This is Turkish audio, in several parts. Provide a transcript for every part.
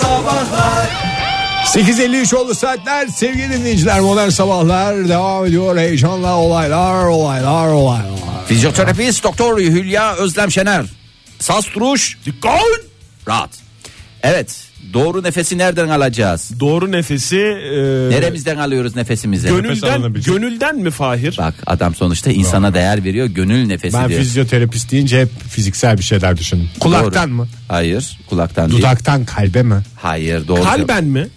Sabahlar 8.53 oldu saatler sevgili dinleyiciler modern sabahlar devam ediyor heyecanla olaylar olaylar olaylar. Fizyoterapist Doktor Hülya Özlem Şener. Saz duruş. Dikkat! Rahat. Evet. Doğru nefesi nereden alacağız? Doğru nefesi e, Neremizden alıyoruz nefesimizi? gönülden alabilecek. gönülden mi Fahir? Bak adam sonuçta insana değer veriyor. Gönül nefesi Ben diyor. fizyoterapist deyince hep fiziksel bir şeyler düşündüm. Kulaktan Doğru. mı? Hayır. Kulaktan değil. Dudaktan kalbe mi? Hayır. Doğru. Kalben mi?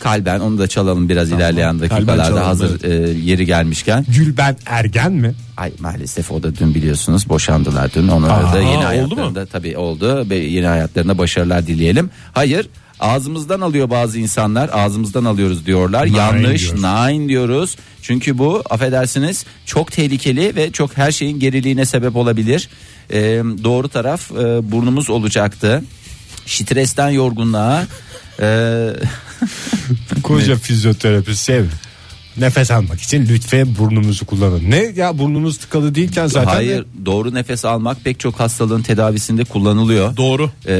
Kalben. Onu da çalalım biraz ilerleyen kalben dakikalarda çalalım, hazır e, yeri gelmişken. Gülben Ergen mi? Ay maalesef o da dün biliyorsunuz boşandılar dün. Onlara da yeni oldu hayatlarında tabii oldu ve yeni hayatlarında başarılar dileyelim. Hayır ağzımızdan alıyor bazı insanlar ağzımızdan alıyoruz diyorlar. Yanlış diyor. nine diyoruz. Çünkü bu affedersiniz çok tehlikeli ve çok her şeyin geriliğine sebep olabilir. Ee, doğru taraf e, burnumuz olacaktı. Stresten yorgunluğa e, Koca fizyoterapist sev. Nefes almak için lütfen burnumuzu kullanın. Ne ya burnumuz tıkalı değilken zaten hayır doğru nefes almak pek çok hastalığın tedavisinde kullanılıyor. Doğru. Ee,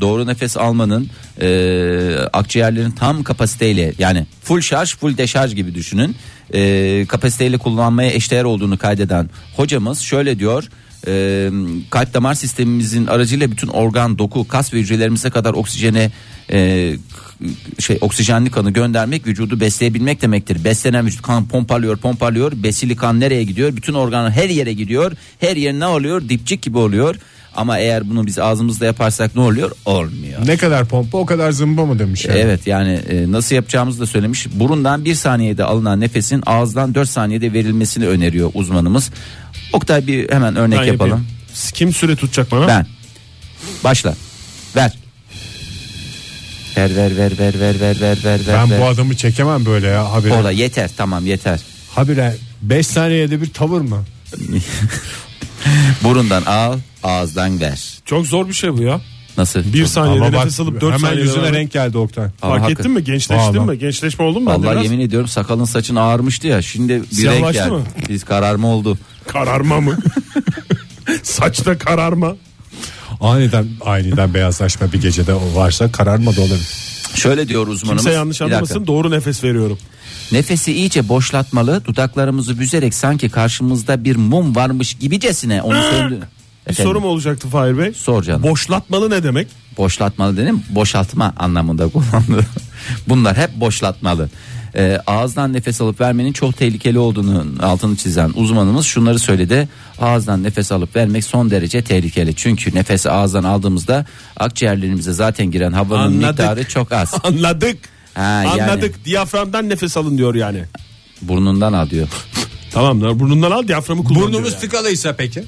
doğru nefes almanın e, akciğerlerin tam kapasiteyle yani full şarj full deşarj gibi düşünün e, kapasiteyle kullanmaya eşdeğer olduğunu kaydeden hocamız şöyle diyor e, kalp damar sistemimizin aracıyla bütün organ doku kas ve hücrelerimize kadar oksijene e, şey oksijenli kanı göndermek vücudu besleyebilmek demektir. Beslenen vücut kan pompalıyor pompalıyor. Besili kan nereye gidiyor? Bütün organın her yere gidiyor. Her yer ne oluyor? Dipçik gibi oluyor ama eğer bunu biz ağzımızda yaparsak ne oluyor? Olmuyor. ne kadar pompa o kadar zımba mı demiş yani. Evet yani e, nasıl yapacağımızı da söylemiş. Burundan bir saniyede alınan nefesin ağızdan 4 saniyede verilmesini öneriyor uzmanımız. Oktay bir hemen örnek Ben yapalım. yapayım. Kim süre tutacak bana? Ben. Başla. Ver. Ver ver ver ver ver ver ver ver Ben ver. bu adamı çekemem böyle ya habire. Orada yeter tamam yeter. Habire 5 saniyede bir tavır mı? Burundan al ağızdan ver. Çok zor bir şey bu ya. Nasıl? Bir saniyede Ama bak nefes alıp dört hemen saniyede yüzüne ver. renk geldi Oktay. Ama Fark hakikaten- ettin mi? Gençleştin Vallahi. mi? Gençleşme oldu mu? bende Vallahi biraz? yemin ediyorum sakalın saçın ağarmıştı ya. Şimdi bir renk geldi. mı? Biz kararma oldu. Kararma mı? Saçta kararma. Aniden aniden beyazlaşma bir gecede varsa kararma da olabilir. Şöyle diyor uzmanımız. Kimse yanlış Bir dakika. anlamasın. Doğru nefes veriyorum. Nefesi iyice boşlatmalı, dudaklarımızı büzerek sanki karşımızda bir mum varmış gibicesine onu söndür. Bir sorum olacaktı Fahir Bey. Sor canım. Boşlatmalı ne demek? Boşlatmalı dedim, boşaltma anlamında kullanılır. Bunlar hep boşlatmalı. Ee, ağızdan nefes alıp vermenin çok tehlikeli olduğunu altını çizen uzmanımız şunları söyledi. Ağızdan nefes alıp vermek son derece tehlikeli. Çünkü nefesi ağızdan aldığımızda akciğerlerimize zaten giren havanın Anladık. miktarı çok az. Anladık. Ha, yani Anladık. Diyaframdan nefes alın diyor yani. burnundan alıyor. Tamam lan burnundan al diyaframı kullan. Burnumuz diyor yani. tıkalıysa peki?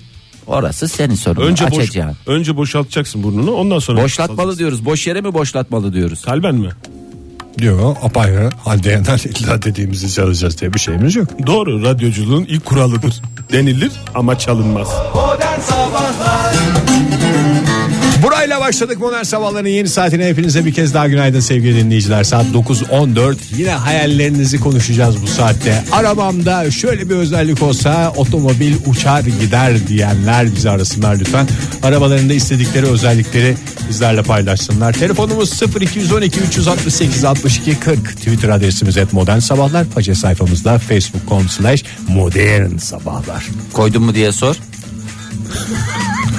Orası senin sorunun. Önce boş, önce boşaltacaksın burnunu ondan sonra Boşlatmalı diyoruz. Boş yere mi boşlatmalı diyoruz? Kalben mi? Diyor apayrı halde yanar illa dediğimizi çalacağız diye bir şeyimiz yok. Doğru radyoculuğun ilk kuralıdır. Denilir ama çalınmaz. Modern Sabahlar Burayla başladık modern sabahların yeni saatine hepinize bir kez daha günaydın sevgili dinleyiciler. Saat 9.14 yine hayallerinizi konuşacağız bu saatte. Arabamda şöyle bir özellik olsa otomobil uçar gider diyenler bizi arasınlar lütfen. Arabalarında istedikleri özellikleri bizlerle paylaşsınlar. Telefonumuz 0212 368 62 40 Twitter adresimiz et modern sabahlar. Faça sayfamızda facebook.com slash modern sabahlar. Koydun mu diye sor.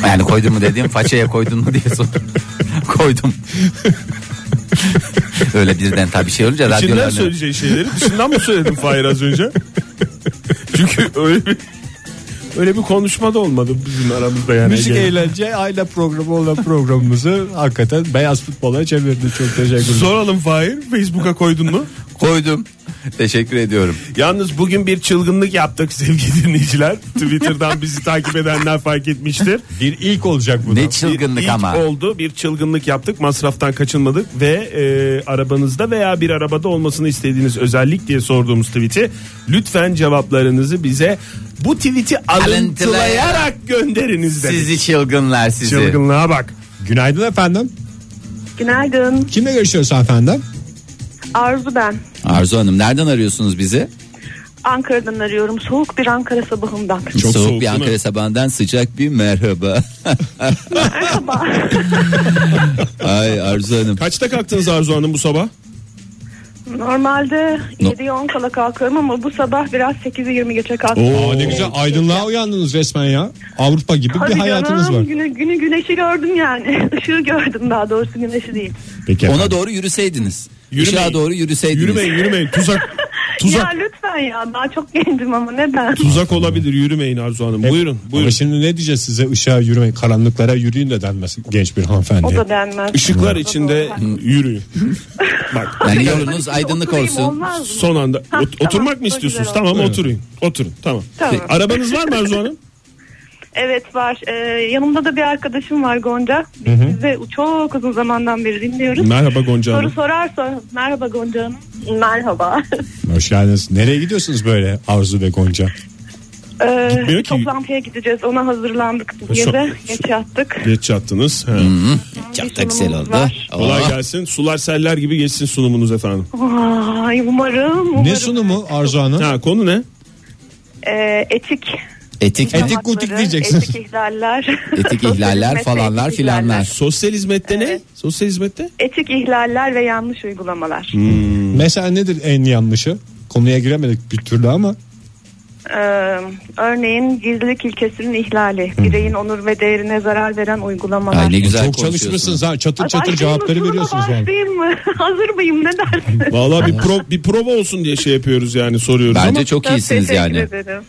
Yani koydun mu dediğim façaya koydun mu diye sor. Koydum. Öyle birden tabii şey olunca İçinden radyolarla. söyleyeceği şeyleri dışından mı söyledin Fahir az önce? Çünkü öyle bir öyle bir konuşma da olmadı bizim aramızda yani. Müzik Ege. eğlence aile programı olan programımızı hakikaten beyaz futbola çevirdi. Çok teşekkür ederim. Soralım Fahir Facebook'a koydun mu? Koydum. Teşekkür ediyorum. Yalnız bugün bir çılgınlık yaptık sevgili dinleyiciler. Twitter'dan bizi takip edenler fark etmiştir. Bir ilk olacak bu. Ne çılgınlık İlk ama. oldu bir çılgınlık yaptık masraftan kaçınmadık ve e, arabanızda veya bir arabada olmasını istediğiniz özellik diye sorduğumuz tweet'i lütfen cevaplarınızı bize bu tweet'i alıntılayarak gönderiniz dedik. Sizi çılgınlar sizi. Çılgınlığa bak. Günaydın efendim. Günaydın. Kimle görüşüyoruz efendim? Arzu ben. Arzu Hanım nereden arıyorsunuz bizi? Ankara'dan arıyorum. Soğuk bir Ankara sabahından. Çok soğuk, soğuk bir mi? Ankara sabahından sıcak bir merhaba. Merhaba. Ay Arzu Hanım. Kaçta kalktınız Arzu Hanım bu sabah? Normalde No. 7'ye 10 kala kalkıyorum ama bu sabah biraz 8'e 20 geçe kalktım. Aa, ne güzel aydınlığa uyandınız resmen ya. Avrupa gibi Hadi bir hayatınız canım, var. Günü, günü güneşi gördüm yani. Işığı gördüm daha doğrusu güneşi değil. Peki Ona doğru yürüseydiniz. Yürümeyin. Işığa doğru yürüseydiniz. Yürümeyin yürümeyin tuzak. Tuzak. Ya lütfen ya daha çok gencim ama neden? Tuzak olabilir yürümeyin Arzu Hanım. Buyurun Ama buyurun. şimdi ne diyeceğiz size ışığa yürümeyin karanlıklara yürüyün de denmez genç bir hanımefendi. O da denmez. Işıklar da içinde doğru. yürüyün. Bak Yani yolunuz aydınlık olsun. son anda Ot- tamam, oturmak mı istiyorsunuz? Tamam oturun. Oturun tamam. Tamam. Arabanız var mı Arzu Hanım? Evet var. Ee, yanımda da bir arkadaşım var Gonca. Biz sizi çok uzun zamandan beri dinliyoruz. Merhaba Gonca Soru Hanım. sorarsa merhaba Gonca Hanım. Merhaba. Hoş geldiniz. Nereye gidiyorsunuz böyle Arzu ve Gonca? Ee, Gitmiyor ki. Toplantıya gideceğiz. Ona hazırlandık bu Şu- gece. Geç yattık. Geç yattınız. He. Çok da güzel oldu. var. Kolay gelsin. Sular seller gibi geçsin sunumunuz efendim. Ay umarım. umarım. Ne sunumu Arzu Hanım? Ha konu ne? Ee, etik. Etik Etik gutik diyeceksin. Etik ihlaller. Etik ihlaller falanlar etik filanlar. Sosyal hizmette ne? Evet. Sosyal hizmette? Etik ihlaller ve yanlış uygulamalar. Mesela nedir en yanlışı? Konuya giremedik bir türlü ama Ee, örneğin gizlilik ilkesinin ihlali, bireyin onur ve değerine zarar veren uygulamalar. Ay ne güzel çok çalışmışsınız ha çatır çatır başlayayım cevapları veriyorsunuz vallahi. Başlayayım mı? Hazır mıyım ne dersin? Vallahi bir pro, bir prova olsun diye şey yapıyoruz yani soruyoruz Bence ama. çok Çok iyisiniz teşekkür yani. ederim.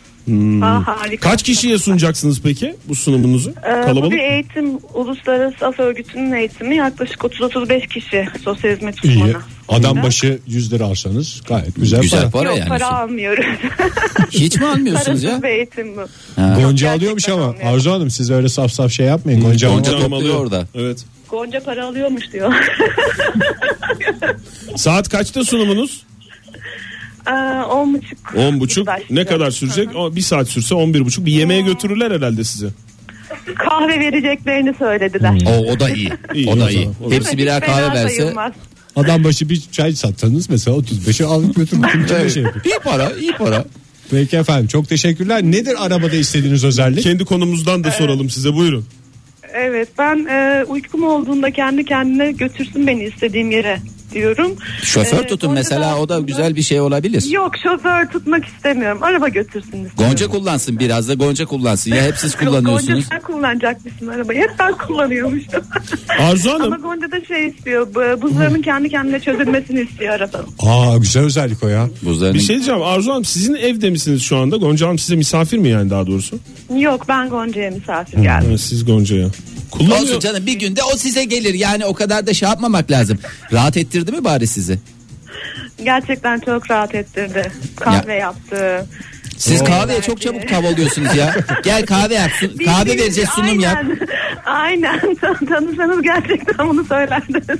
Aa, harika. Kaç kişiye sunacaksınız peki bu sunumunuzu? Ee, bu Kalabalık bir mı? eğitim, uluslararası af örgütünün eğitimi yaklaşık 30-35 kişi sosyal hizmet İyi. uzmanı. Adam başı 100 lira alsanız gayet güzel, Güzel para. para Yok yani. para almıyoruz. Hiç mi almıyorsunuz ya? Parasız bir eğitim bu. Ha. Gonca alıyormuş ama. Arzu Hanım siz öyle saf saf şey yapmayın. Gonca, Gonca Hanım- topluyor orada. Evet. Gonca para alıyormuş diyor. Saat kaçta sunumunuz? Ee, on buçuk. 10 buçuk. Ne kadar sürecek? O, bir saat sürse 11 buçuk. Bir yemeğe götürürler herhalde sizi. Kahve vereceklerini söylediler. O, o da iyi. İyi, o da iyi. o. Hepsi birer kahve verse. sayılmaz. Adam başı bir çay satsanız mesela 35'i alıp götürün. Evet. şey. İyi para, iyi para. Peki efendim çok teşekkürler. Nedir arabada istediğiniz özellik? Kendi konumuzdan da soralım size buyurun. Evet ben e, uykum olduğunda kendi kendine götürsün beni istediğim yere diyorum. Şoför Ee, tutun Gonca mesela o da güzel bir şey olabilir. Yok şoför tutmak istemiyorum. Araba götürsün istiyorum. Gonca kullansın biraz da Gonca kullansın. Ya hep siz Yok, Gonca kullanıyorsunuz. sen kullanacak mısın arabayı? Hep ben kullanıyormuşum. Arzu Ama Hanım Gonca da şey istiyor. bu- Buzlarının kendi kendine çözülmesini istiyor arabanın. Aa güzel özellik o ya. Buzlarının... bir şey diyeceğim. Arzu Hanım sizin evde misiniz şu anda? Gonca Hanım size misafir mi yani daha doğrusu? Yok ben Gonca'ya misafir geldim. Siz Gonca'ya. Olsun Kullanıyor. canım bir günde o size gelir yani o kadar da şey yapmamak lazım. Rahat ettirdi mi bari sizi? Gerçekten çok rahat ettirdi. Kahve yaptı. Siz Oo. kahveye çok çabuk tav oluyorsunuz ya. Gel kahve yap. sun- kahve vereceğiz sunum yap. aynen, Aynen. Tan- Tanısanız gerçekten bunu söylerdiniz.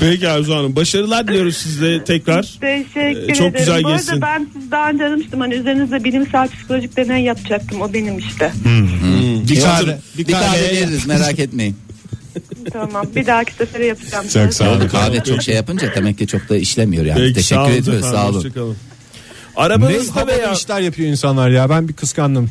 Peki Arzu Hanım. Başarılar diliyoruz size tekrar. Teşekkür Ee, çok ederim. güzel Bu arada geçsin. ben siz daha önce aramıştım. Hani üzerinizde bilimsel psikolojik deney yapacaktım. O benim işte. Bir Bir kahve. Bir kahve veririz merak etmeyin. tamam. Bir dahaki sefere yapacağım. Çok sağ olun. Kahve çok şey yapınca demek ki çok da işlemiyor yani. Peki, Teşekkür olun ediyoruz efendim, sağ olun. Ne Arabanızda havalı veya işler yapıyor insanlar ya ben bir kıskandım.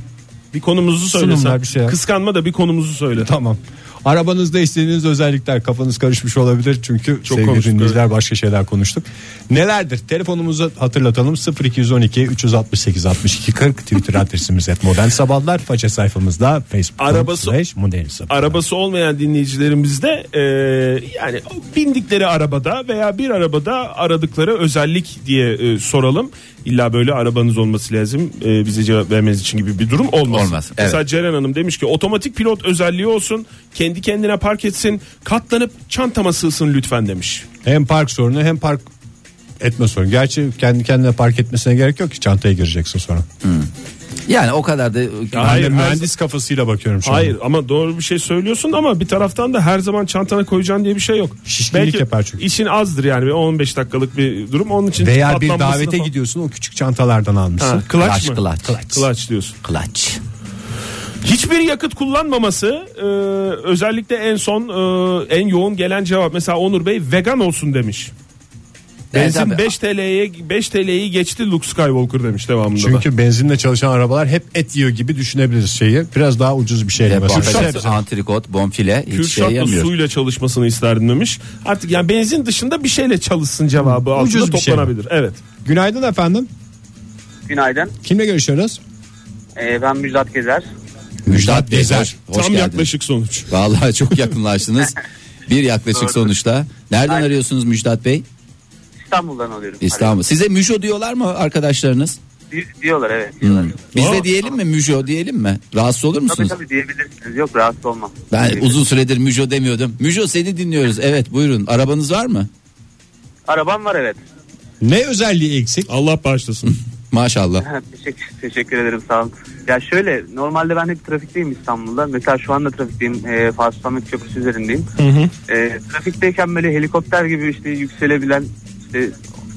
bir konumuzu söylesen. Bir şey. Kıskanma da bir konumuzu söyle. Tamam. Arabanızda istediğiniz özellikler kafanız karışmış olabilir çünkü Çok sevgili konuştuk, dinleyiciler başka şeyler konuştuk. Nelerdir? Telefonumuzu hatırlatalım 0212 368 62 40 Twitter adresimiz et modern sabahlar faça sayfamızda Facebook Arabası- modern sabahlar. Arabası olmayan dinleyicilerimiz de e, yani bindikleri arabada veya bir arabada aradıkları özellik diye e, soralım. İlla böyle arabanız olması lazım e, bize cevap vermeniz için gibi bir durum olmasın. Olmaz, evet. Mesela Ceren Hanım demiş ki otomatik pilot özelliği olsun kendi kendine park etsin katlanıp çantama sığsın lütfen demiş. Hem park sorunu hem park etme sorunu. Gerçi kendi kendine park etmesine gerek yok ki çantaya gireceksin sonra. Yani o kadar da Ben Hayır, de her- mühendis kafasıyla bakıyorum şu Hayır an. ama doğru bir şey söylüyorsun ama bir taraftan da her zaman çantana koyacaksın diye bir şey yok. Şişkinlik yapar çünkü. işin azdır yani bir 15 dakikalık bir durum onun için Veya bir davete falan- gidiyorsun o küçük çantalardan almışsın. Ha, clutch Clutch, mı? clutch. Clutch diyorsun. Clutch. Hiçbir yakıt kullanmaması e, özellikle en son e, en yoğun gelen cevap mesela Onur Bey vegan olsun demiş. Benzin tabii. 5 TL'ye 5 TL'yi geçti Luke Skywalker demiş devamında da. Çünkü benzinle çalışan arabalar hep et yiyor gibi düşünebiliriz şeyi. Biraz daha ucuz bir şey yemesi. bahsediyoruz, Sebze. antrikot, bonfile hiç şey Kürşat'la yemiyor. suyla çalışmasını isterdim demiş. Artık yani benzin dışında bir şeyle çalışsın cevabı altında Ucuz bir şey. toplanabilir. Evet. Günaydın efendim. Günaydın. Kimle görüşüyoruz? Ee, ben Müjdat Gezer. Müjdat Gezer. hoş, Tam geldiniz. yaklaşık sonuç. Vallahi çok yakınlaştınız. Bir yaklaşık sonuçta. Nereden Aynen. arıyorsunuz Müjdat Bey? İstanbul'dan alıyorum. İstanbul. Size Müjo diyorlar mı arkadaşlarınız? Di- diyorlar evet. Diyorlar. Hmm. Biz de diyelim mi Müjo diyelim mi? Rahatsız olur Tabii musunuz? tabii diyebilirsiniz. Yok rahatsız olmam. Ben uzun süredir Müjo demiyordum. Müjo seni dinliyoruz. Evet buyurun. Arabanız var mı? Arabam var evet. Ne özelliği eksik? Allah bağışlasın. Maşallah. teşekkür, teşekkür ederim sağ olun. Ya şöyle normalde ben hep trafikteyim İstanbul'da. Mesela şu anda trafikteyim. E, Fatih Samet Köprüsü üzerindeyim. E, trafikteyken böyle helikopter gibi işte yükselebilen işte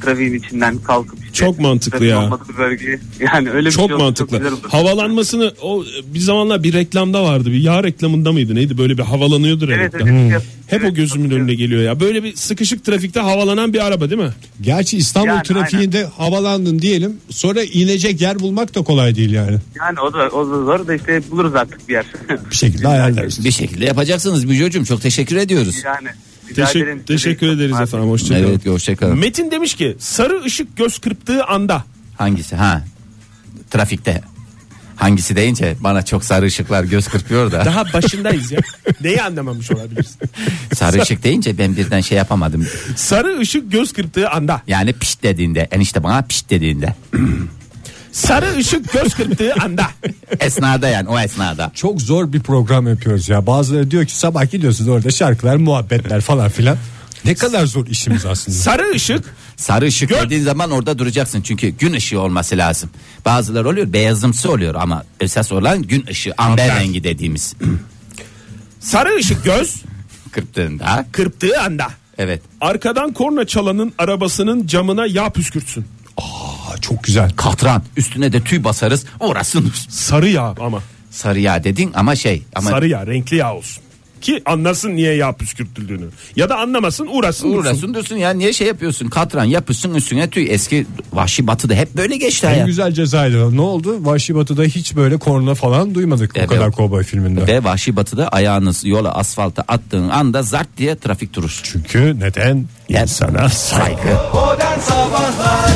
trafiğin içinden kalkıp işte Çok mantıklı ya. bölgeyi yani öyle bir Çok şey olsa mantıklı. güzel olur. Havalanmasını o bir zamanlar bir reklamda vardı. Bir yağ reklamında mıydı? Neydi? Böyle bir havalanıyordur Evet, reklam. evet, evet. Hep o Evet, gözümün çok önüne geliyor ya. Böyle bir sıkışık trafikte havalanan bir araba değil mi? Gerçi İstanbul Yani, trafiğinde havalandın diyelim. Sonra inecek yer bulmak da kolay değil yani. Yani o da, o da zor da işte buluruz artık bir yer. Bir şekilde ayarlarız. Bir şekilde yapacaksınız Müjo'cum. Çok teşekkür ediyoruz. yani. Teşekkür, ederim. teşekkür ederiz nazik. efendim. Hoşçakalın. Evet hoşçakalın. Metin demiş ki sarı ışık göz kırptığı anda Hangisi? Ha. Trafikte. Hangisi deyince bana çok sarı ışıklar göz kırpıyor da. daha başındayız ya. Neyi anlamamış olabilirsin? sarı ışık deyince ben birden şey yapamadım. Sarı ışık göz kırptığı anda. Yani pişt dediğinde enişte bana pişt dediğinde. Sarı ışık göz kırptığı anda. esnada yani o esnada. Çok zor bir program yapıyoruz ya. Bazıları diyor ki sabah gidiyorsunuz orada şarkılar, muhabbetler falan filan. Ne kadar zor işimiz aslında. Sarı ışık Sarı ışık Gör- dediğin zaman orada duracaksın çünkü gün ışığı olması lazım. Bazıları oluyor beyazımsı oluyor ama esas olan gün ışığı amber Amber. rengi dediğimiz. sarı ışık göz Kırptığında kırptığı anda. evet Arkadan korna çalanın arabasının camına yağ püskürtsün. Aa, çok güzel. katran üstüne de tüy basarız orası Sarı yağ ama. sarı yağ dedin ama şey ama Sarı yağ renkli yağ olsun. Ki anlasın niye yağ püskürtüldüğünü. Ya da anlamasın uğraşsın dursun. uğrasın dursun ya niye şey yapıyorsun katran yapışsın üstüne tüy eski vahşi batıda hep böyle geçti En hayat. güzel cezaydı. Ne oldu? Vahşi Batı'da hiç böyle korna falan duymadık Evet. o kadar kovboy filminde. Ve vahşi batıda ayağınız yola asfalta attığın anda zart diye trafik durur. Çünkü neden? İnsana Saygı. Modern Sabahlar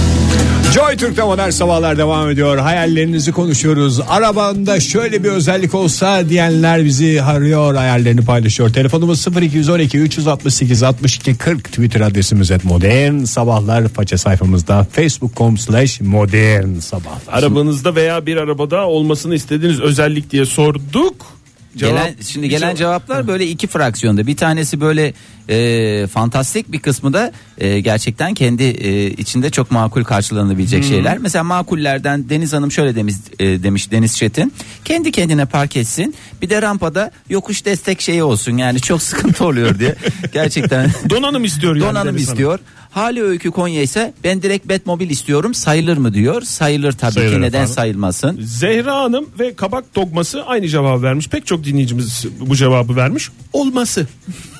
Joy Türk'te modern sabahlar devam ediyor. Hayallerinizi konuşuyoruz. Arabanda şöyle bir özellik olsa diyenler bizi arıyor. Hayallerini paylaşıyor. Telefonumuz 0212 368 62 40 Twitter adresimiz et modern sabahlar. Faça sayfamızda facebook.com slash modern sabahlar. Arabanızda veya bir arabada olmasını istediğiniz özellik diye sorduk. Cevap- Gelen, şimdi gelen cevaplar böyle iki fraksiyonda. Bir tanesi böyle e, fantastik bir kısmı da e, gerçekten kendi e, içinde çok makul karşılanabilecek şeyler. Mesela makullerden Deniz Hanım şöyle demiş e, demiş Deniz Çetin. Kendi kendine park etsin. Bir de rampada yokuş destek şeyi olsun. Yani çok sıkıntı oluyor diye. Gerçekten Donanım istiyor yani. donanım Deniz Hanım. istiyor. Hali Öykü Konya ise ben direkt Batmobil istiyorum. Sayılır mı diyor. Sayılır tabii Sayılır ki neden efendim. sayılmasın? Zehra Hanım ve Kabak Dogması aynı cevabı vermiş. Pek çok dinleyicimiz bu cevabı vermiş. Olması.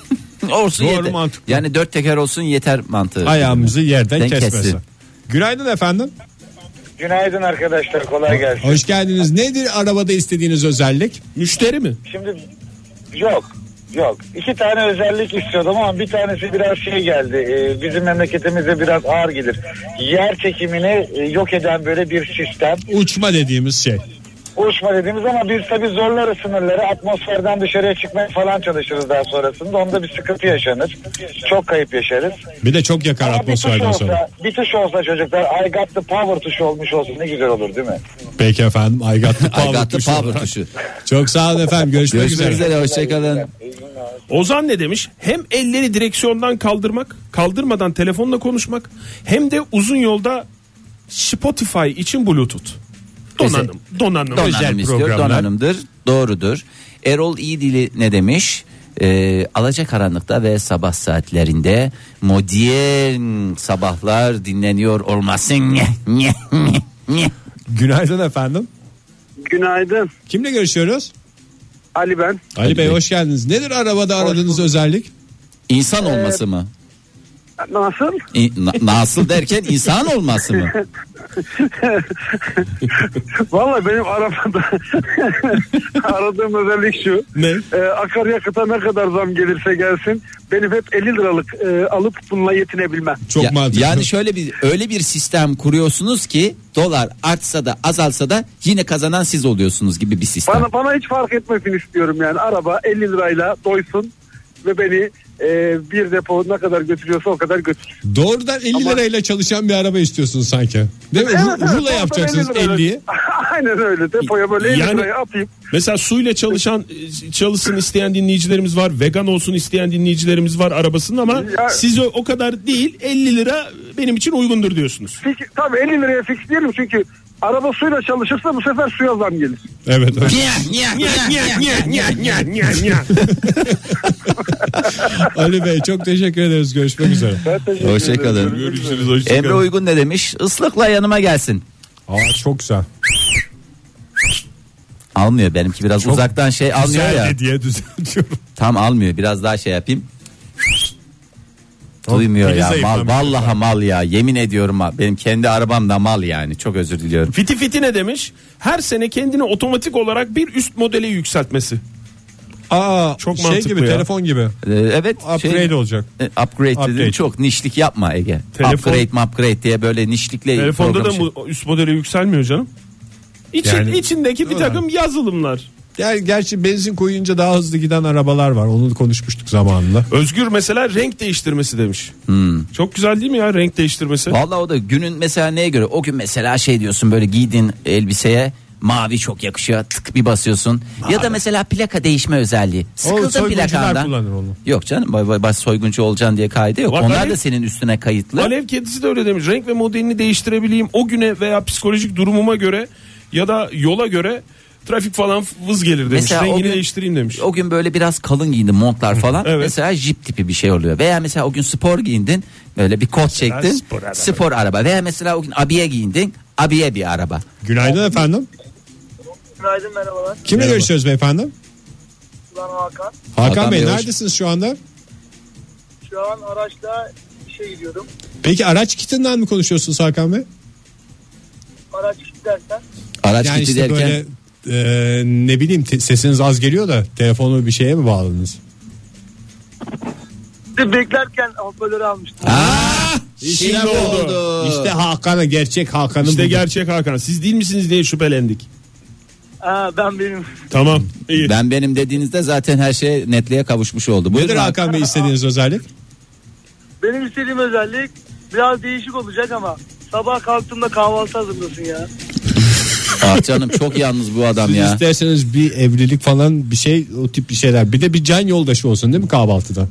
Olsun Doğru, yeter. mantıklı. Yani dört teker olsun yeter mantığı. Ayağımızı yerden Den kesmesin. kessin. Günaydın efendim. Günaydın arkadaşlar kolay gelsin. Hoş geldiniz. Nedir arabada istediğiniz özellik? Müşteri mi? Şimdi yok yok iki tane özellik istiyordum ama bir tanesi biraz şey geldi Ee, bizim memleketimize biraz ağır gelir. Yer çekimini e, yok eden böyle bir sistem. Uçma dediğimiz şey. Uçma dediğimiz ama biz tabii zorlarız sınırları atmosferden dışarıya çıkmaya falan çalışırız daha sonrasında. Onda bir sıkıntı yaşanır. Çok kayıp yaşarız. Bir de çok yakar Ama bir tuş atmosferden olsa, sonra. bir tuş olsa çocuklar I got the power tuşu olmuş olsun ne güzel olur değil mi? Peki efendim. I got the I power, got the tuşu. power tuşu. Çok sağ olun efendim. Görüşmek, Görüşmek üzere. üzere hoşçakalın. Ozan ne demiş? Hem elleri direksiyondan kaldırmak, kaldırmadan telefonla konuşmak, hem de uzun yolda Spotify için Bluetooth. Donanım, donanım. Donanım istiyor programlar. donanımdır doğrudur. Erol iyi dili ne demiş? Ee, alacakaranlıkta ve sabah saatlerinde modern sabahlar dinleniyor olmasın. Günaydın efendim. Günaydın. Kimle görüşüyoruz? Ali ben. Ali Bey Bey. hoş geldiniz. Nedir arabada aradığınız özellik? İnsan olması mı? Nasıl? İ- na- nasıl derken insan olması mı? Vallahi benim arabada aradığım özellik şu. Ne? E, akaryakıta ne kadar zam gelirse gelsin benim hep 50 liralık e, alıp bununla yetinebilmem. Çok Ya- mantıklı. Yani şöyle bir öyle bir sistem kuruyorsunuz ki dolar artsa da azalsa da yine kazanan siz oluyorsunuz gibi bir sistem. Bana bana hiç fark etmesini istiyorum yani. Araba 50 lirayla doysun ve beni e, bir depo ne kadar götürüyorsa o kadar götür. Doğrudan 50 Ama- lirayla çalışan bir araba istiyorsunuz sanki. Değil mi? Evet, evet, Rula yapacaksınız 50 lirayla. 50'yi. Aynen öyle. Depoya böyle 50 Yani- liraya atayım. Mesela suyla çalışan çalışsın isteyen dinleyicilerimiz var. Vegan olsun isteyen dinleyicilerimiz var arabasının ama Ya- siz o, o kadar değil 50 lira benim için uygundur diyorsunuz. Fix, tabii 50 liraya fix diyelim çünkü araba suyla çalışırsa bu sefer suya zam gelir. Evet. evet. Ali Bey çok teşekkür ederiz. Görüşmek üzere. Ben teşekkür Hoşçakalın. ederim. Görüşürüz hoşçakalın. Emre Uygun ne demiş? Islıkla yanıma gelsin. Aa çok güzel. Almıyor benimki biraz uzaktan şey almıyor ya. Diye düzeltiyorum. Tam almıyor. Biraz daha şey yapayım. Duymuyor ya mal. zayıflamış. Vallahi mal ya. Yemin ediyorum mal. Benim kendi arabam da mal yani. Çok özür diliyorum. Fiti Fiti ne demiş? Her sene kendini otomatik olarak bir üst modele yükseltmesi. Aa Çok şey mantıklı gibi ya. telefon gibi. Ee, evet. Upgrade olacak. E, upgrade, dedim Upgrade. çok nişlik yapma Ege. Telefon- Upgrade upgrade diye böyle nişlikle Telefonda da program şey- bu üst modele yükselmiyor canım. İçin, Yani- içindeki bir takım yazılımlar. Ger gerçi benzin koyunca daha hızlı giden arabalar var. Onu konuşmuştuk zamanında. Özgür mesela renk değiştirmesi demiş. Çok güzel değil mi ya renk değiştirmesi? Vallahi o da günün mesela neye göre? O gün mesela şey diyorsun böyle giydin elbiseye mavi çok yakışıyor tık bir basıyorsun. Ya da mesela plaka değişme özelliği. Sıkıldın plakandan. Yok canım bay bay baş soyguncu olacaksın diye kaydı yok. Bak Onlar Alev- da senin üstüne kayıtlı. Alev kedisi de öyle demiş. Renk ve modelini değiştirebileyim o güne veya psikolojik durumuma göre ya da yola göre trafik falan vız gelir demiş. Mesela o Rengini gün- değiştireyim demiş. O gün böyle biraz kalın giyindin montlar falan. Evet. Mesela jip tipi bir şey oluyor. Veya mesela o gün spor giyindin. Böyle bir kot çektin. spor araba. Spor araba. Veya mesela o gün abiye giyindin. Abiye bir araba. Günaydın efendim. Günaydın merhabalar. Kimle Merhaba. görüşüyoruz beyefendi? Ben Hakan. Hakan, Hakan Bey Bey, neredesiniz şu anda? Şu an araçla işe gidiyorum. Peki araç kitinden mi konuşuyorsunuz Hakan Bey? Araç dersen Araç Yani kiti işte derken. böyle e, ne bileyim te- sesiniz az geliyor da telefonu bir şeye mi bağladınız? beklerken hoparlörü almıştım. Aa, Şimdi şimdi oldu. oldu. İşte Hakan'a gerçek Hakan'ın İşte bulduk. gerçek Hakan. Siz değil misiniz diye şüphelendik. Ha, ben benim. Tamam. iyi. Ben benim dediğinizde zaten her şey netliğe kavuşmuş oldu. Buyurun Nedir Hakan Bey istediğiniz özellik? Benim istediğim özellik biraz değişik olacak ama sabah kalktığımda kahvaltı hazırlasın ya. Ah canım çok yalnız bu adam Siz ya. isterseniz bir evlilik falan bir şey o tip bir şeyler. Bir de bir can yoldaşı olsun değil mi kahvaltıda?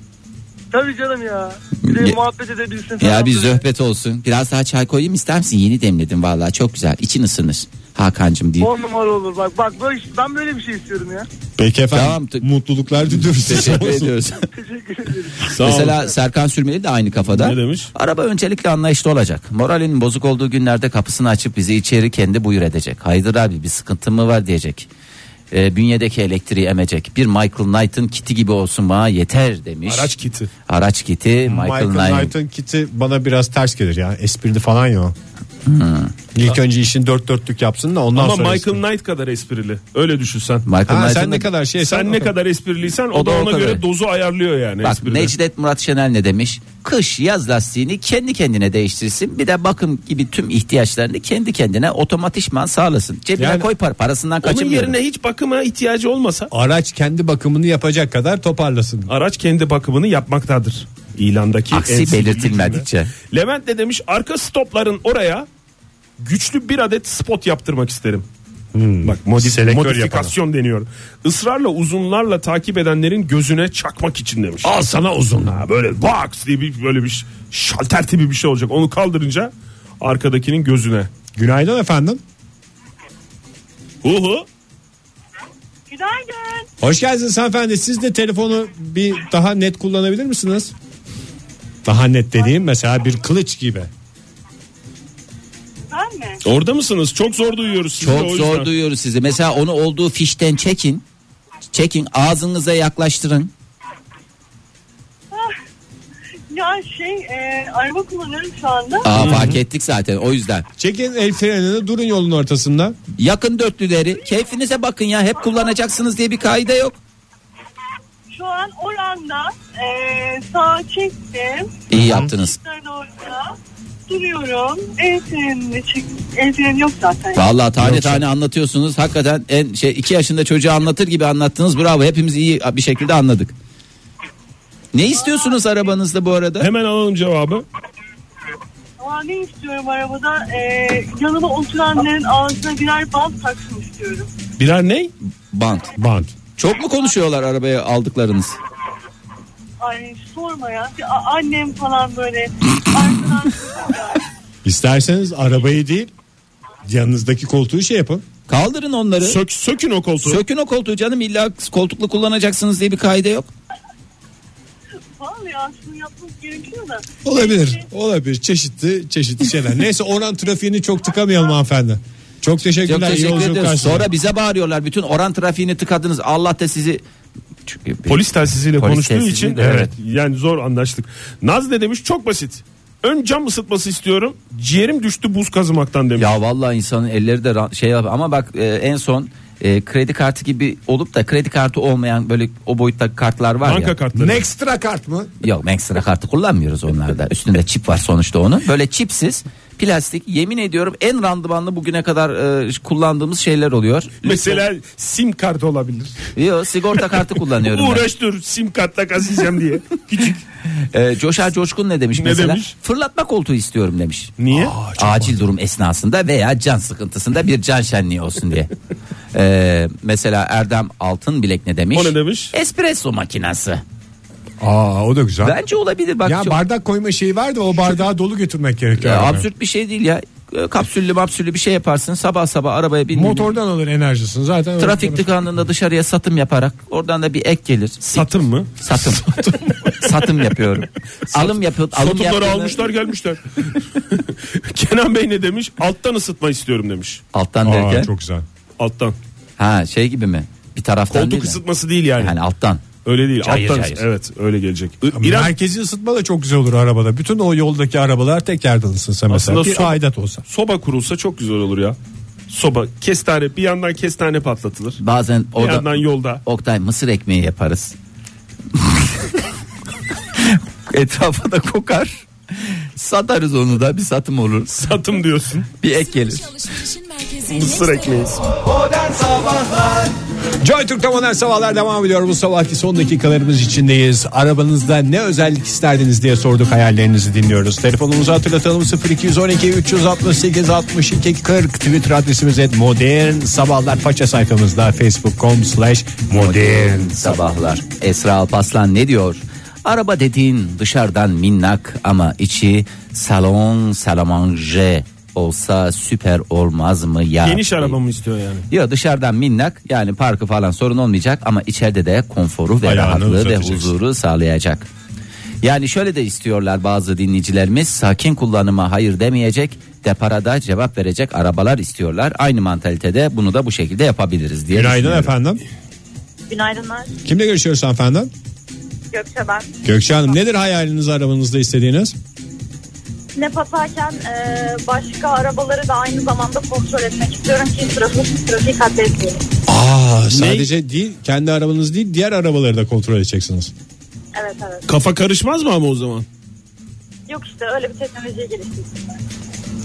Tabii canım ya. Bir de Ya- muhabbet edebilsin. Ya falan bir böyle. zöhbet olsun. Biraz daha çay koyayım ister misin? Yeni demledim vallahi çok güzel. İçin ısınır. Hakan'cım diye. On numara olur bak. Bak böyle, ben böyle bir şey istiyorum ya. Peki efendim. Tamam, Mutluluklar diliyoruz. Teşekkür ediyoruz. Teşekkür ederim. Sağ olun. Mesela Serkan Sürmeli de aynı kafada. Ne demiş? Araba öncelikle anlayışlı olacak. Moralinin bozuk olduğu günlerde kapısını açıp bizi içeri kendi buyur edecek. Haydır abi bir sıkıntın mı var diyecek. Ee, bünyedeki elektriği emecek. Bir Michael Knight'ın kiti gibi olsun bana yeter demiş. Araç kiti. Araç kiti Michael, Michael Knight. Knight'ın kiti bana biraz ters gelir ya. Esprili falan ya. o. İlk önce işin dört dörtlük yapsın da ondan Ama sonra. Michael Knight kadar esprili. Öyle düşünsen. Michael Ha, Knight'ın sen da- ne kadar şey Sen ne kadar espriliysen o, O da, da o ona kadar. göre dozu ayarlıyor yani. Bak espride. Necdet Murat Şenel ne demiş? Kış yaz lastiğini kendi kendine değiştirsin. Bir de bakım gibi tüm ihtiyaçlarını kendi kendine otomatikman sağlasın. Cebine Yani- koy par parasından Onun yerine hiç bakıma ihtiyacı olmasa Araç kendi bakımını yapacak kadar toparlasın. araç kendi bakımını yapmaktadır. İlandaki Aksi belirtilmedikçe. Levent de demiş arka stopların oraya güçlü bir adet spot yaptırmak isterim. Bak modif- modifikasyon deniyor. Israrla uzunlarla takip edenlerin gözüne çakmak için demiş. Al sana uzun. Ha, böyle box diye bir böyle bir şalter tipi bir şey olacak. Onu kaldırınca arkadakinin gözüne. Günaydın efendim. Uhu. Günaydın. Hoş geldiniz hanımefendi. Siz de telefonu bir daha net kullanabilir misiniz? Daha net dediğim mesela bir kılıç gibi. Ben mi? Orada mısınız? Çok zor duyuyoruz sizi. de o Çok yüzden. zor duyuyoruz sizi. Mesela onu olduğu fişten çekin. Çekin ağzınıza yaklaştırın. Ya şey e, araba kullanıyorum şu anda. Aa fark ettik zaten o yüzden. Çekin el frenini durun yolun ortasında. Yakın dörtlüleri keyfinize bakın ya hep kullanacaksınız diye bir kaide yok. Şu an oranda e, sağa çektim. İyi yaptınız. Ben orada duruyorum. El frenini çek. El freni yok zaten. Vallahi tane tane anlatıyorsunuz. Hakikaten en şey iki yaşında çocuğa anlatır gibi anlattınız. Bravo. Hepimiz iyi bir şekilde anladık. Ne istiyorsunuz arabanızda bu arada? Hemen alalım cevabı. Ama ne istiyorum arabada? E, yanıma oturanların ağzına birer bant taksın istiyorum. Birer ne? Bant. Bant. Çok mu konuşuyorlar arabaya aldıklarınız? Ay sorma ya. A- annem falan böyle arkadan İsterseniz arabayı değil yanınızdaki koltuğu şey yapın. Kaldırın onları. Sök, sökün o koltuğu. Sökün o koltuğu canım illa koltuklu kullanacaksınız diye bir kaide yok. Vallahi aslında yapmak gerekiyor da. Olabilir. Olabilir. Çeşitli çeşitli şeyler. Neyse oran trafiğini çok tıkamayalım hanımefendi. Çok teşekkürler. Çok teşekkür size. Sonra bize bağırıyorlar. Bütün oran trafiğini tıkadınız. Allah da sizi Çünkü Polis telsiziyle Polis konuştuğu için de, evet. evet. yani zor anlaştık. Naz ne demiş? Çok basit. Ön cam ısıtması istiyorum. Ciğerim düştü buz kazımaktan demiş. Ya vallahi insanın elleri de şey yap ama bak e, en son e, kredi kartı gibi olup da kredi kartı olmayan böyle o boyutta kartlar var Banka ya. kartları. Nextra kart mı? Yok ekstra kartı kullanmıyoruz onlarda. Üstünde çip var sonuçta onun. Böyle çipsiz plastik yemin ediyorum en randımanlı bugüne kadar e, kullandığımız şeyler oluyor. Mesela sim kart olabilir. Yok sigorta kartı kullanıyorum ben. Uğraş dur sim kartla kazıyacağım diye. Küçük. E, Coşar Coşkun ne demiş Ne mesela? demiş? Fırlatma koltuğu istiyorum demiş. Niye? Acil durum esnasında veya can sıkıntısında bir can şenliği olsun diye. E, mesela Erdem Altın Bilek ne demiş? O ne demiş? Espresso makinesi. Aa o da güzel. Bence olabilir bak. ya çok- bardak koyma şeyi var da o bardağı dolu götürmek gerekiyor. Ya absürt bir şey değil ya. E, Kapsüllü mapsüllü bir şey yaparsın sabah sabah arabaya bin. Motordan alır enerjisini zaten. Trafik tıkandığında dışarıya satım yaparak oradan da bir ek gelir. Satım mı? Satım. satım yapıyorum. alım yapıyor. Alım Satımları yaptığında- almışlar gelmişler. Kenan Bey ne demiş? Alttan ısıtma istiyorum demiş. Alttan Aa, derken. çok güzel. Alttan. Ha şey gibi mi? Bir taraftan Koltuk değil ısıtması değil yani. Yani alttan. Öyle değil. Cayır alttan. cayır. Evet öyle gelecek. İ- İrem Merkezi ısıtma da çok güzel olur arabada. Bütün o yoldaki arabalar tek yerden ısınsa mesela. Aslında bir soba- aidat olsa. soba kurulsa çok güzel olur ya. Soba kestane bir yandan kestane patlatılır. Bazen Bir orada yandan yolda. Oktay mısır ekmeği yaparız. Etrafa da kokar. Satarız onu da bir satım olur. Satım diyorsun. Bir ek gelir. Mısır ekmeği. Modern Sabahlar Joy Türk'te modern sabahlar devam ediyor. Bu sabahki son dakikalarımız içindeyiz. Arabanızda ne özellik isterdiniz diye sorduk hayallerinizi dinliyoruz. Telefonumuzu hatırlatalım 0212 368 62 40 Twitter adresimiz et modern sabahlar faça sayfamızda facebook.com slash modern Sabahlar. Esra Alpaslan ne diyor? Araba dediğin dışarıdan minnak ama içi salon salamanje olsa süper olmaz mı ya? Geniş araba mı istiyor yani? Yok dışarıdan minnak yani parkı falan sorun olmayacak ama içeride de konforu ve Ayağını rahatlığı ve uzatacaksın. huzuru sağlayacak. Yani şöyle de istiyorlar bazı dinleyicilerimiz sakin kullanıma hayır demeyecek deparada cevap verecek arabalar istiyorlar. Aynı mantalitede bunu da bu şekilde yapabiliriz diye Günaydın düşünüyorum. efendim. Günaydınlar. Kimle görüşüyoruz hanımefendi? Gökçe ben. Gökçe Hanım nedir hayaliniz arabanızda istediğiniz? Nef atarken e, başka arabaları da aynı zamanda kontrol etmek istiyorum ki trafik, trafik katletmeyeyim. Aa, sadece değil kendi arabanız değil diğer arabaları da kontrol edeceksiniz. Evet evet. Kafa karışmaz mı ama o zaman? Yok işte öyle bir teknolojiye geliştirsinler.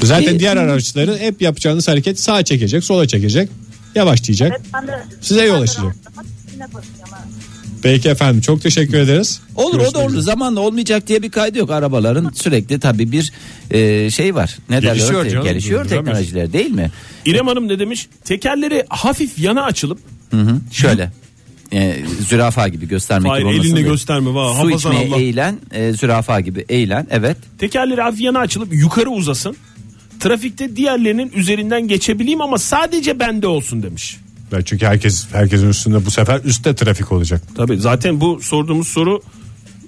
Zaten diğer araçları hep yapacağınız hareket sağa çekecek, sola çekecek, yavaşlayacak. Evet ben de. Size yol ben de açacak. rahatlamak için Nef atacağım, evet. Peki efendim çok teşekkür ederiz. Olur o da Görüşmek olur. üzere. Zamanla olmayacak diye bir kaydı yok. Arabaların sürekli tabii bir e, şey var. Ne derler? Gelişiyor ona? canım, Gelişiyor teknolojiler değil mi? İrem Hanım ne demiş? Tekerleri hafif yana açılıp Hı hı. Şöyle. E, zürafa gibi göstermek Hayır, gibi olmasın elinle diye. gösterme, va, Su içmeye Allah. eğilen e, zürafa gibi eğilen evet. tekerleri hafif yana açılıp yukarı uzasın. Trafikte diğerlerinin üzerinden geçebileyim ama sadece bende olsun demiş. Ben çünkü herkes herkesin üstünde bu sefer üstte trafik olacak. Tabii zaten bu sorduğumuz soru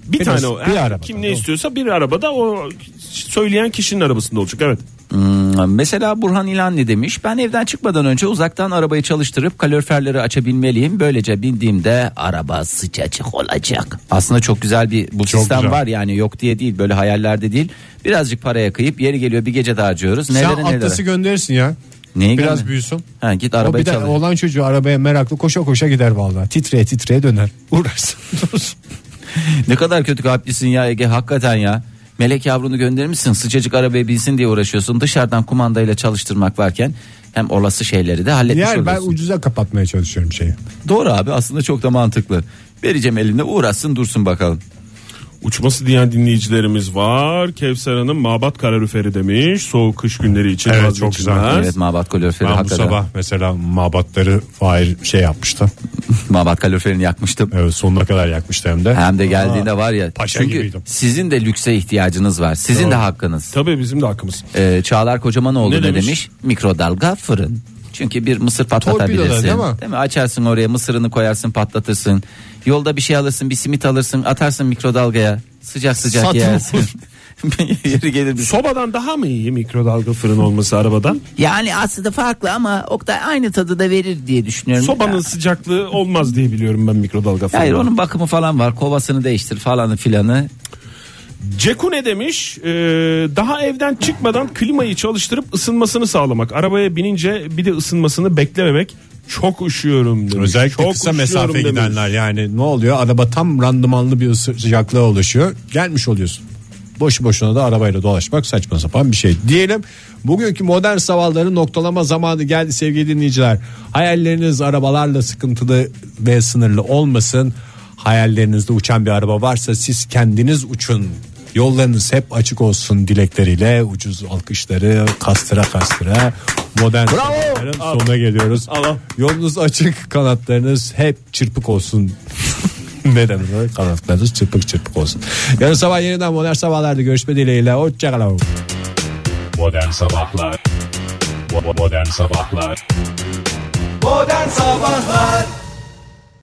bir Biraz, tane o. bir arabada, Kim ne doğru. istiyorsa bir arabada o söyleyen kişinin arabasında olacak. Evet. Hmm, mesela Burhan İlan ne demiş? Ben evden çıkmadan önce uzaktan arabayı çalıştırıp kaloriferleri açabilmeliyim. Böylece bindiğimde araba sıcacık olacak. Aslında çok güzel bir bu Çok sistem güzel. var yani yok diye değil böyle hayallerde değil. Birazcık paraya kıyıp yeri geliyor bir gece daha harcıyoruz. Sen Nelere nelere. atlası gönderirsin ya. Neyi Biraz gönder- büyüsün. Ha, git O arabayı bir de çalış. olan çocuğu arabaya meraklı koşa koşa gider vallahi. Titreye titreye döner. Uğraşsın dursun. Ne kadar kötü kalplisin ya Ege hakikaten ya. Melek yavrunu göndermişsin sıcacık arabaya binsin diye uğraşıyorsun. Dışarıdan kumandayla çalıştırmak varken hem olası şeyleri de halletmiş Yani ben oluyorsun. ucuza kapatmaya çalışıyorum şeyi. Doğru abi aslında çok da mantıklı. Vereceğim eline uğraşsın dursun bakalım. Uçması diyen dinleyicilerimiz var. Kevser Hanım mabat kaloriferi demiş. Soğuk kış günleri için Evet, vazgeçilmez. çok güzel. Evet mabat kaloriferi Ben bu hakikaten. sabah mesela mabatları Fahir şey yapmıştı. Mabat kaloriferini yakmıştım. Evet sonuna kadar yakmıştı hem de. Hem de geldiğinde var ya. paşa çünkü gibiydim. sizin de lükse ihtiyacınız var. Sizin de hakkınız. Tabii bizim de hakkımız. Ee, Çağlar Kocamanoğlu Ne ne, demiş? demiş? Mikrodalga fırın. Çünkü bir mısır patlatabilirsin. Değil mi? Değil mi? Açarsın oraya mısırını koyarsın patlatırsın. Yolda bir şey alırsın bir simit alırsın atarsın mikrodalgaya. Sıcak sıcak Satın yersin. Yeri gelir bir Sobadan daha mı iyi mikrodalga fırın olması arabadan? Yani aslında farklı ama Oktay aynı tadı da verir diye düşünüyorum. Sobanın sıcaklığı olmaz diye biliyorum ben mikrodalga fırını. Hayır onun bakımı falan var. Kovasını değiştir falanı filanı. Ceku ne demiş? Ee, daha evden çıkmadan klimayı çalıştırıp ısınmasını sağlamak. Arabaya binince bir de ısınmasını beklememek. Çok üşüyorum demiş. Özellikle Çok kısa mesafe demiş. gidenler yani ne oluyor? Araba tam randımanlı bir sıcaklığa ulaşıyor. Gelmiş oluyorsun. Boşu boşuna da arabayla dolaşmak saçma sapan bir şey. Diyelim bugünkü modern sabahların noktalama zamanı geldi sevgili dinleyiciler. Hayalleriniz arabalarla sıkıntılı ve sınırlı olmasın. Hayallerinizde uçan bir araba varsa siz kendiniz uçun. Yollarınız hep açık olsun dilekleriyle ucuz alkışları kastıra kastıra modern sabahların sonuna geliyoruz. Allah. Yolunuz açık kanatlarınız hep çırpık olsun. Neden öyle? Kanatlarınız çırpık çırpık olsun. Yarın sabah yeniden modern sabahlarda görüşme dileğiyle. Hoşçakalın. Modern Sabahlar Modern Sabahlar Modern Sabahlar